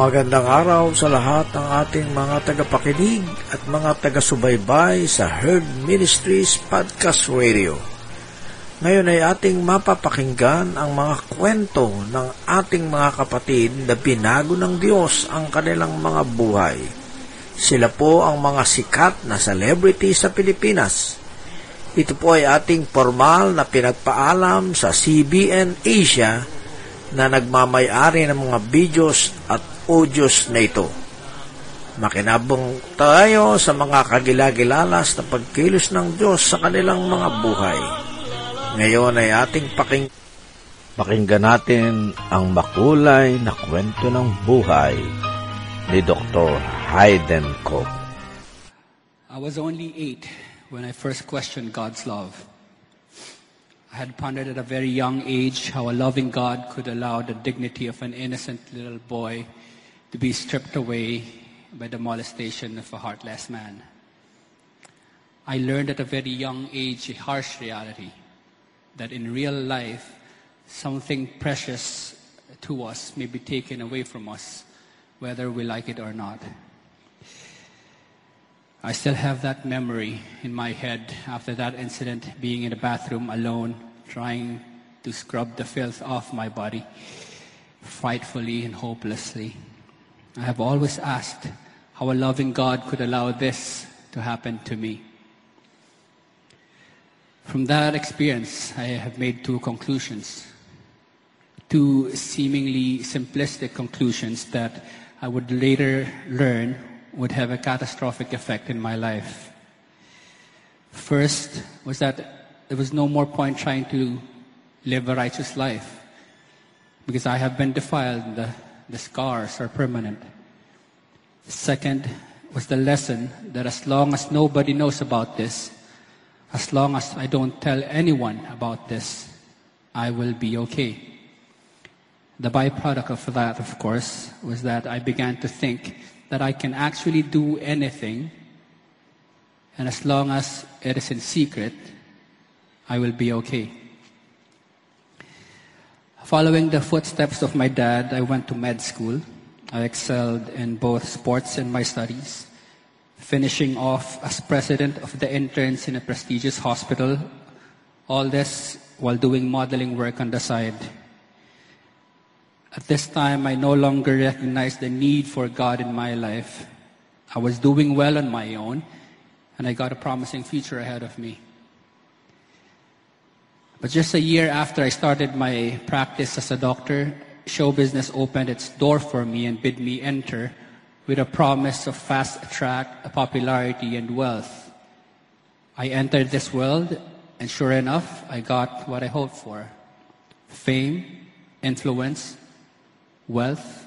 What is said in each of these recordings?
Magandang araw sa lahat ng ating mga tagapakinig at mga taga-subaybay sa Herd Ministries Podcast Radio. Ngayon ay ating mapapakinggan ang mga kwento ng ating mga kapatid na binago ng Diyos ang kanilang mga buhay. Sila po ang mga sikat na celebrity sa Pilipinas. Ito po ay ating formal na pinagpaalam sa CBN Asia na nagmamayari ng mga videos at audios na ito. Makinabong tayo sa mga kagilagilalas na pagkilos ng Diyos sa kanilang mga buhay. Ngayon ay ating paking pakinggan natin ang makulay na kwento ng buhay ni Dr. Hayden Cook. I was only eight when I first questioned God's love. I had pondered at a very young age how a loving God could allow the dignity of an innocent little boy to be stripped away by the molestation of a heartless man. I learned at a very young age a harsh reality that in real life, something precious to us may be taken away from us, whether we like it or not. I still have that memory in my head after that incident, being in the bathroom alone, trying to scrub the filth off my body, frightfully and hopelessly. I have always asked how a loving God could allow this to happen to me. From that experience, I have made two conclusions. Two seemingly simplistic conclusions that I would later learn would have a catastrophic effect in my life. First was that there was no more point trying to live a righteous life because I have been defiled. The, the scars are permanent. Second was the lesson that as long as nobody knows about this, as long as I don't tell anyone about this, I will be okay. The byproduct of that, of course, was that I began to think that I can actually do anything, and as long as it is in secret, I will be okay. Following the footsteps of my dad, I went to med school. I excelled in both sports and my studies, finishing off as president of the interns in a prestigious hospital. All this while doing modeling work on the side. At this time, I no longer recognized the need for God in my life. I was doing well on my own, and I got a promising future ahead of me. But just a year after I started my practice as a doctor, show business opened its door for me and bid me enter with a promise of fast track popularity and wealth. I entered this world, and sure enough, I got what I hoped for fame, influence, wealth,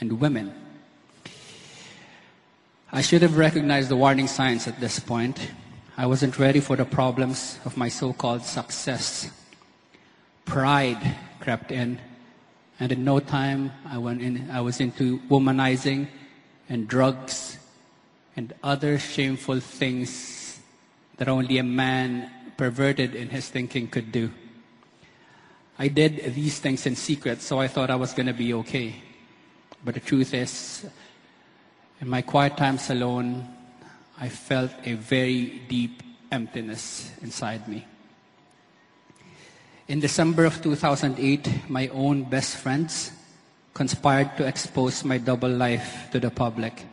and women. I should have recognized the warning signs at this point. I wasn't ready for the problems of my so called success. Pride crept in, and in no time I, went in, I was into womanizing and drugs and other shameful things that only a man perverted in his thinking could do. I did these things in secret, so I thought I was going to be okay. But the truth is, in my quiet times alone, I felt a very deep emptiness inside me. In December of 2008, my own best friends conspired to expose my double life to the public.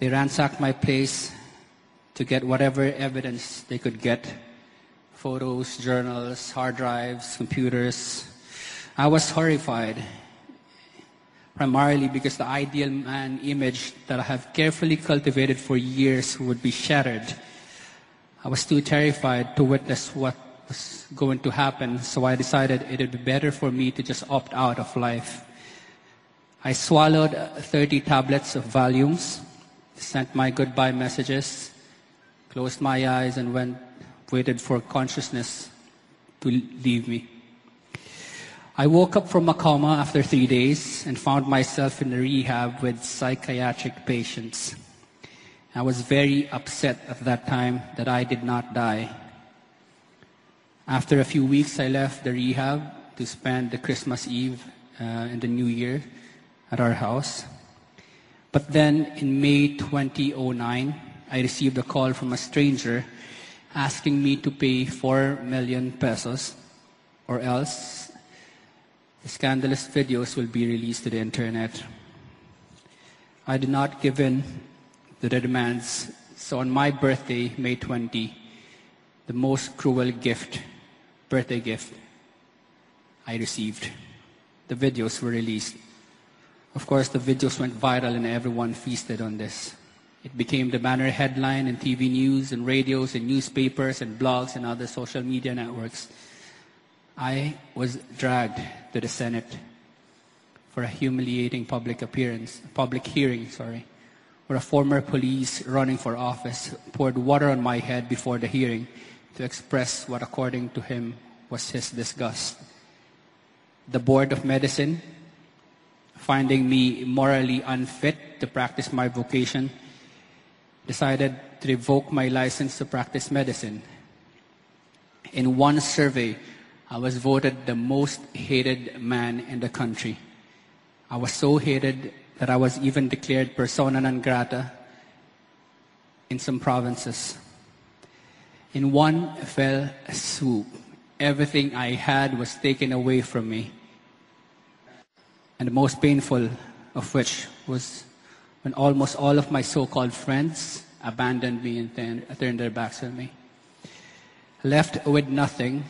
They ransacked my place, to get whatever evidence they could get photos, journals, hard drives, computers. I was horrified, primarily because the ideal man image that I have carefully cultivated for years would be shattered. I was too terrified to witness what was going to happen, so I decided it would be better for me to just opt out of life. I swallowed uh, 30 tablets of Valiums, sent my goodbye messages, closed my eyes, and went, waited for consciousness to leave me. I woke up from a coma after three days and found myself in a rehab with psychiatric patients. I was very upset at that time that I did not die. After a few weeks, I left the rehab to spend the Christmas Eve uh, and the New Year at our house. But then in May 2009, I received a call from a stranger asking me to pay 4 million pesos or else scandalous videos will be released to the internet. I did not give in to the demands, so on my birthday, May 20, the most cruel gift, birthday gift, I received. The videos were released. Of course, the videos went viral and everyone feasted on this. It became the banner headline in TV news and radios and newspapers and blogs and other social media networks. I was dragged to the Senate for a humiliating public appearance, public hearing, sorry, where a former police running for office poured water on my head before the hearing to express what according to him was his disgust. The Board of Medicine finding me morally unfit to practice my vocation, decided to revoke my license to practice medicine. In one survey, I was voted the most hated man in the country. I was so hated that I was even declared persona non grata in some provinces. In one fell swoop, everything I had was taken away from me and the most painful of which was when almost all of my so-called friends abandoned me and turned their backs on me. Left with nothing,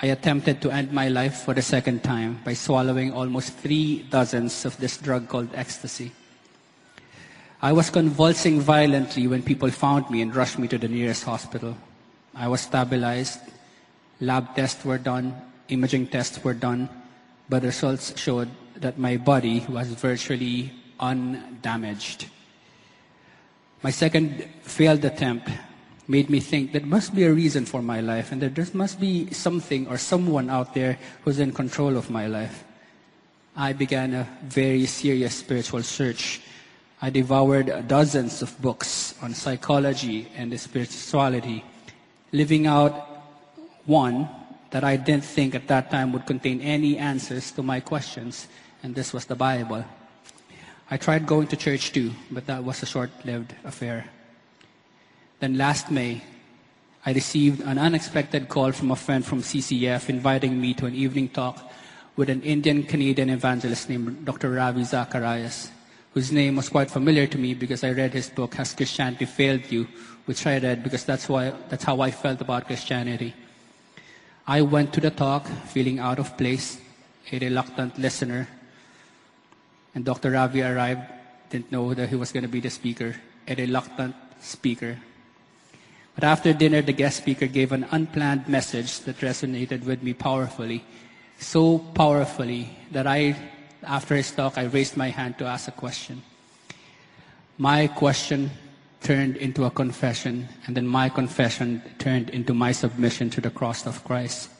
I attempted to end my life for the second time by swallowing almost three dozens of this drug called ecstasy. I was convulsing violently when people found me and rushed me to the nearest hospital. I was stabilized. Lab tests were done. Imaging tests were done. But results showed that my body was virtually undamaged. My second failed attempt made me think there must be a reason for my life and that there must be something or someone out there who's in control of my life. I began a very serious spiritual search. I devoured dozens of books on psychology and spirituality, living out one that I didn't think at that time would contain any answers to my questions and this was the Bible. I tried going to church too, but that was a short lived affair. Then last May, I received an unexpected call from a friend from CCF inviting me to an evening talk with an Indian Canadian evangelist named Dr. Ravi Zacharias, whose name was quite familiar to me because I read his book, Has Christianity Failed You? which I read because that's, why, that's how I felt about Christianity. I went to the talk feeling out of place, a reluctant listener, and Dr. Ravi arrived, didn't know that he was going to be the speaker, a reluctant speaker. But after dinner, the guest speaker gave an unplanned message that resonated with me powerfully. So powerfully that I, after his talk, I raised my hand to ask a question. My question turned into a confession, and then my confession turned into my submission to the cross of Christ.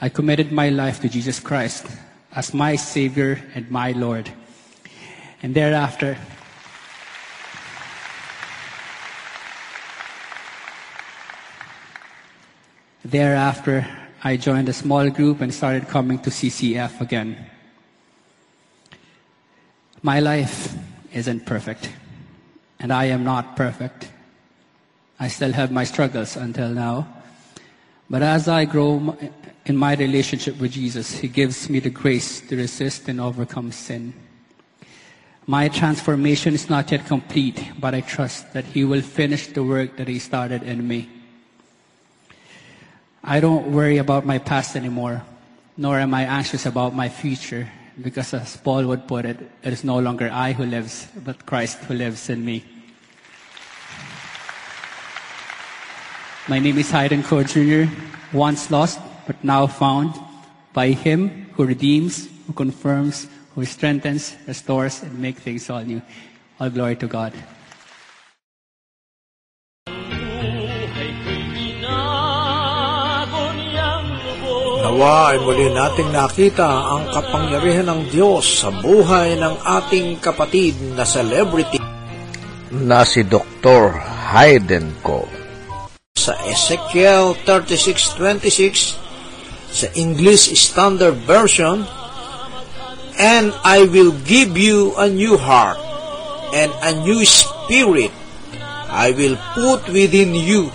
I committed my life to Jesus Christ as my Savior and my Lord. And thereafter, thereafter, I joined a small group and started coming to CCF again. My life isn't perfect, and I am not perfect. I still have my struggles until now. But as I grow in my relationship with Jesus, He gives me the grace to resist and overcome sin. My transformation is not yet complete, but I trust that He will finish the work that He started in me. I don't worry about my past anymore, nor am I anxious about my future, because as Paul would put it, it is no longer I who lives, but Christ who lives in me. My name is Hayden Kho Jr., once lost, but now found by Him who redeems, who confirms, who strengthens, restores, and makes things all new. All glory to God. Nawa ay muli nating nakita ang kapangyarihan ng Diyos sa buhay ng ating kapatid na celebrity na si Dr. Hayden ko. Sa Ezekiel 36.26 sa English Standard Version, And I will give you a new heart and a new spirit I will put within you,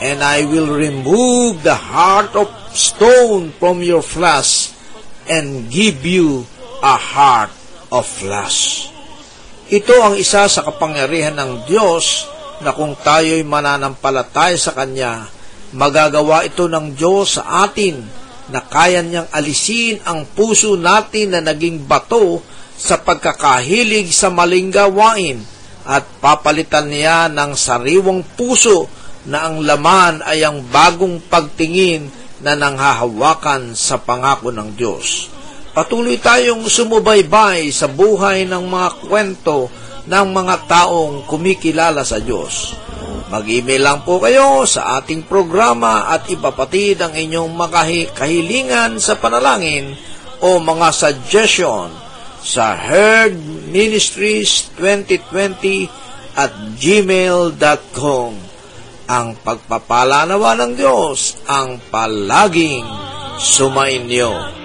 and I will remove the heart of stone from your flesh and give you a heart of flesh. Ito ang isa sa kapangyarihan ng Diyos na kung tayo'y mananampalataya sa Kanya, magagawa ito ng Diyos sa atin na kaya niyang alisin ang puso natin na naging bato sa pagkakahilig sa maling gawain at papalitan niya ng sariwang puso na ang laman ay ang bagong pagtingin na nanghahawakan sa pangako ng Diyos. Patuloy tayong sumubaybay sa buhay ng mga kwento ng mga taong kumikilala sa Diyos. Mag-email lang po kayo sa ating programa at ipapatid ang inyong makahilingan sa panalangin o mga suggestion sa Herd Ministries 2020 at gmail.com. Ang pagpapala nawa ng Diyos ang palaging sumainyo.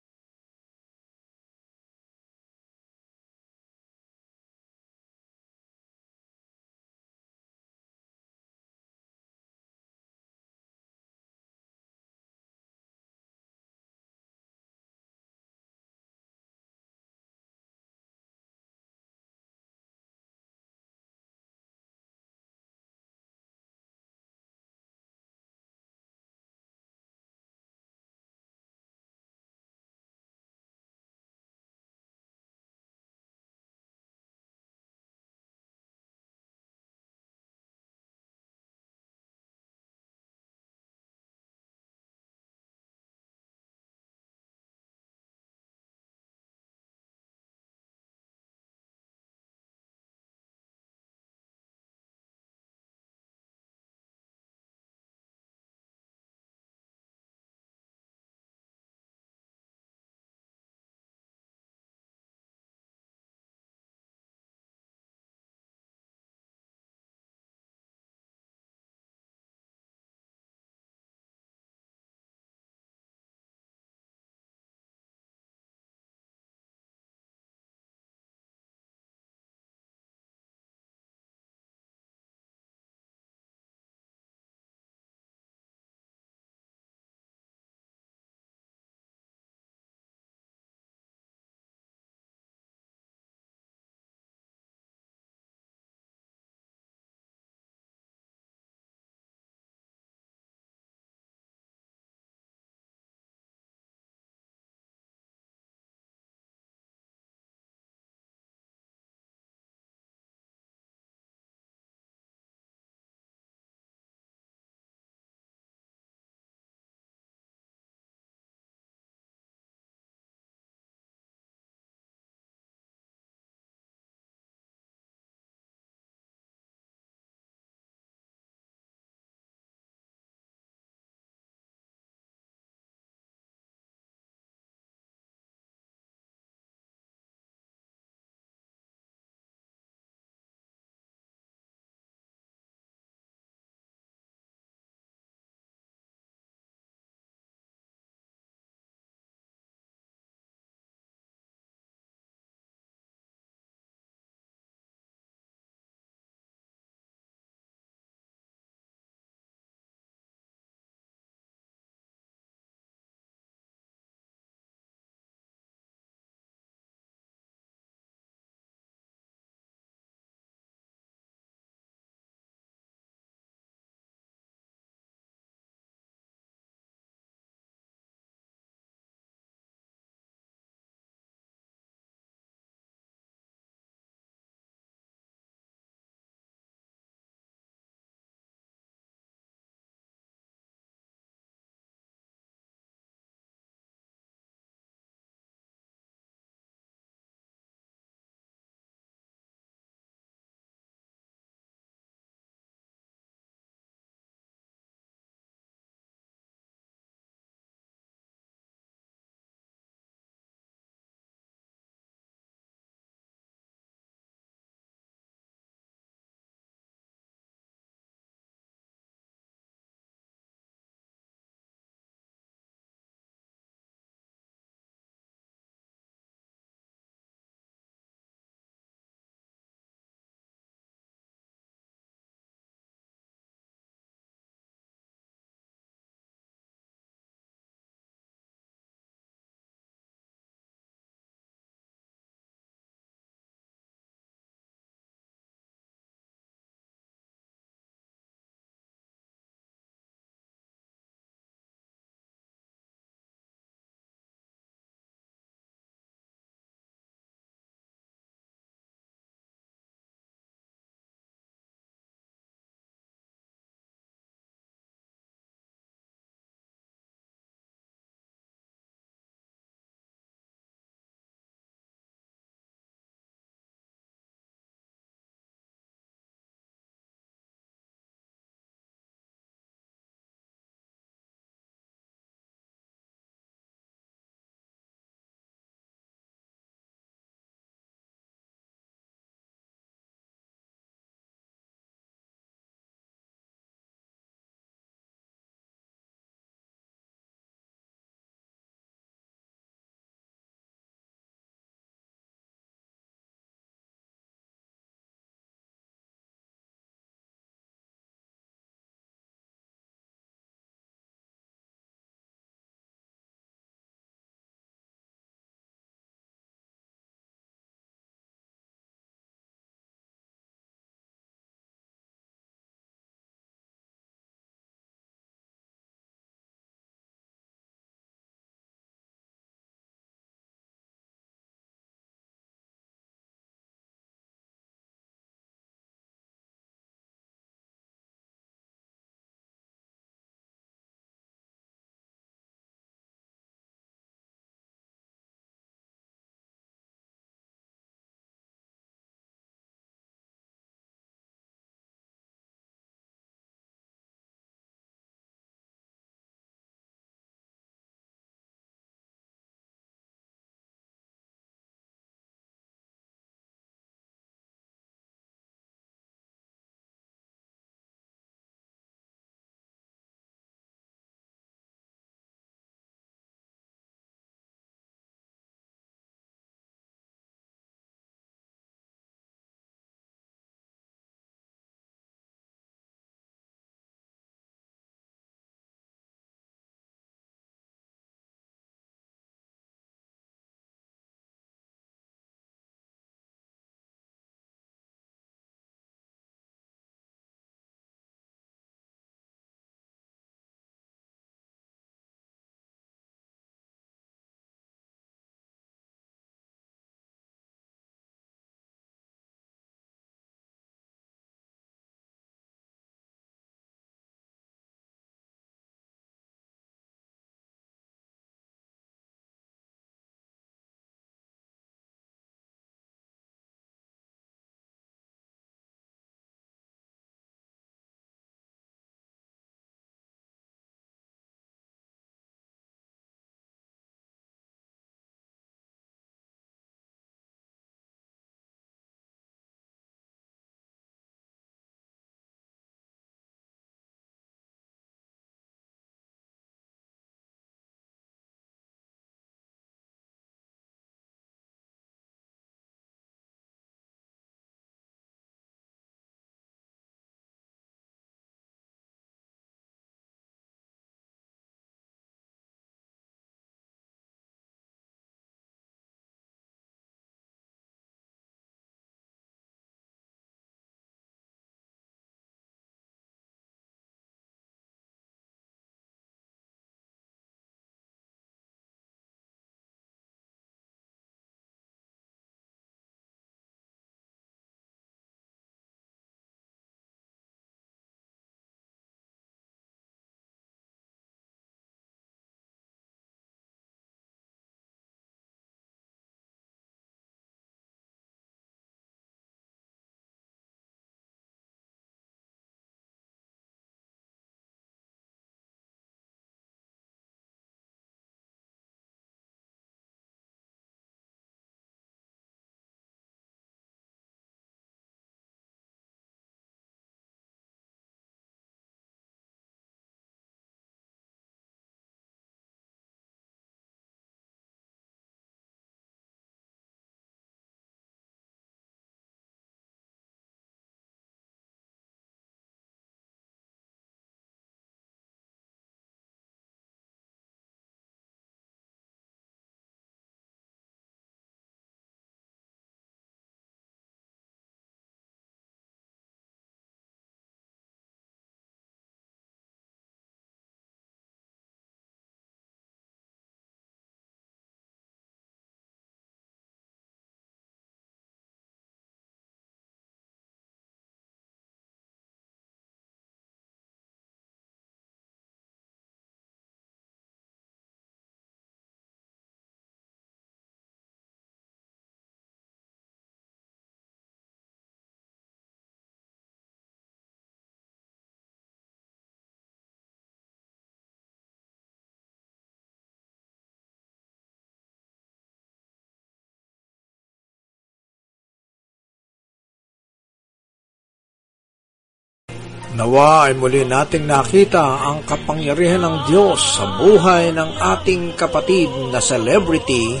Nawa ay muli nating nakita ang kapangyarihan ng Diyos sa buhay ng ating kapatid na celebrity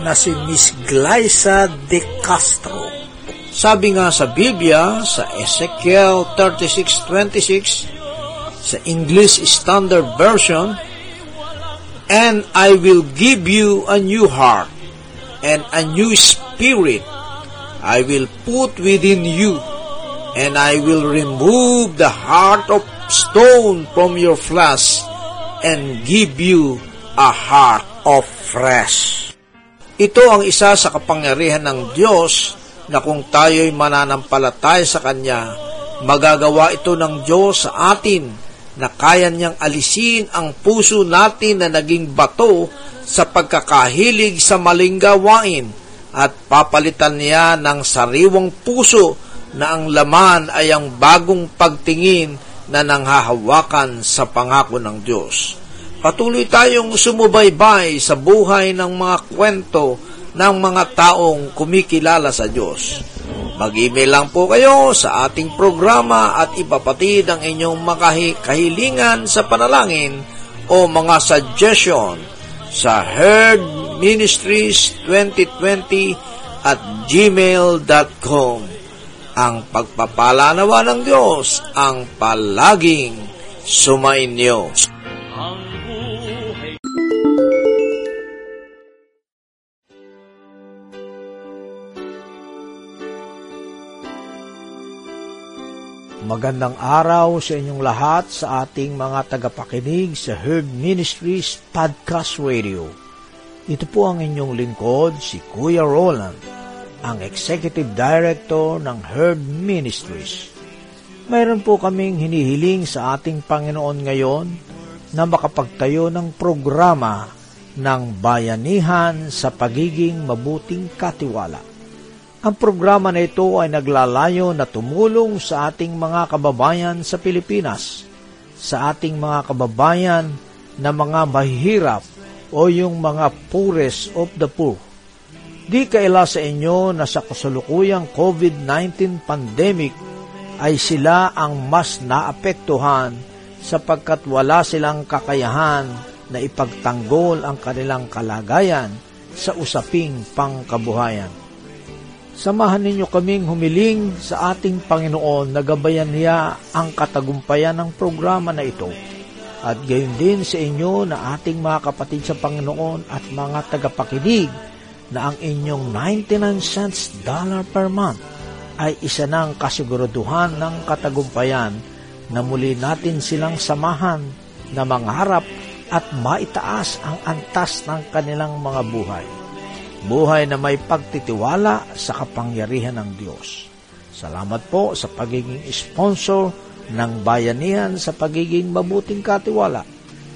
na si Miss Glyza de Castro. Sabi nga sa Biblia, sa Ezekiel 36.26, sa English Standard Version, And I will give you a new heart and a new spirit I will put within you and I will remove the heart of stone from your flesh and give you a heart of flesh. Ito ang isa sa kapangyarihan ng Diyos na kung tayo'y mananampalataya sa Kanya, magagawa ito ng Diyos sa atin na kaya niyang alisin ang puso natin na naging bato sa pagkakahilig sa maling gawain at papalitan niya ng sariwang puso na ang laman ay ang bagong pagtingin na nanghahawakan sa pangako ng Diyos. Patuloy tayong sumubaybay sa buhay ng mga kwento ng mga taong kumikilala sa Diyos. Mag-email lang po kayo sa ating programa at ipapatid ang inyong mga kahilingan sa panalangin o mga suggestion sa Herd Ministries 2020 at gmail.com. Ang pagpapala nawa ng Diyos ang palaging sumainyo. Magandang araw sa inyong lahat sa ating mga tagapakinig sa Herd Ministries Podcast Radio. Ito po ang inyong lingkod, si Kuya Roland ang Executive Director ng Herb Ministries. Mayroon po kaming hinihiling sa ating Panginoon ngayon na makapagtayo ng programa ng bayanihan sa pagiging mabuting katiwala. Ang programa na ito ay naglalayo na tumulong sa ating mga kababayan sa Pilipinas, sa ating mga kababayan na mga mahihirap o yung mga poorest of the poor Di kaila sa inyo na sa kasalukuyang COVID-19 pandemic ay sila ang mas naapektuhan sapagkat wala silang kakayahan na ipagtanggol ang kanilang kalagayan sa usaping pangkabuhayan. Samahan ninyo kaming humiling sa ating Panginoon na gabayan niya ang katagumpayan ng programa na ito. At gayon din sa inyo na ating mga kapatid sa Panginoon at mga tagapakinig na ang inyong 99 cents dollar per month ay isa ng kasiguraduhan ng katagumpayan na muli natin silang samahan na mangarap at maitaas ang antas ng kanilang mga buhay. Buhay na may pagtitiwala sa kapangyarihan ng Diyos. Salamat po sa pagiging sponsor ng bayanihan sa pagiging mabuting katiwala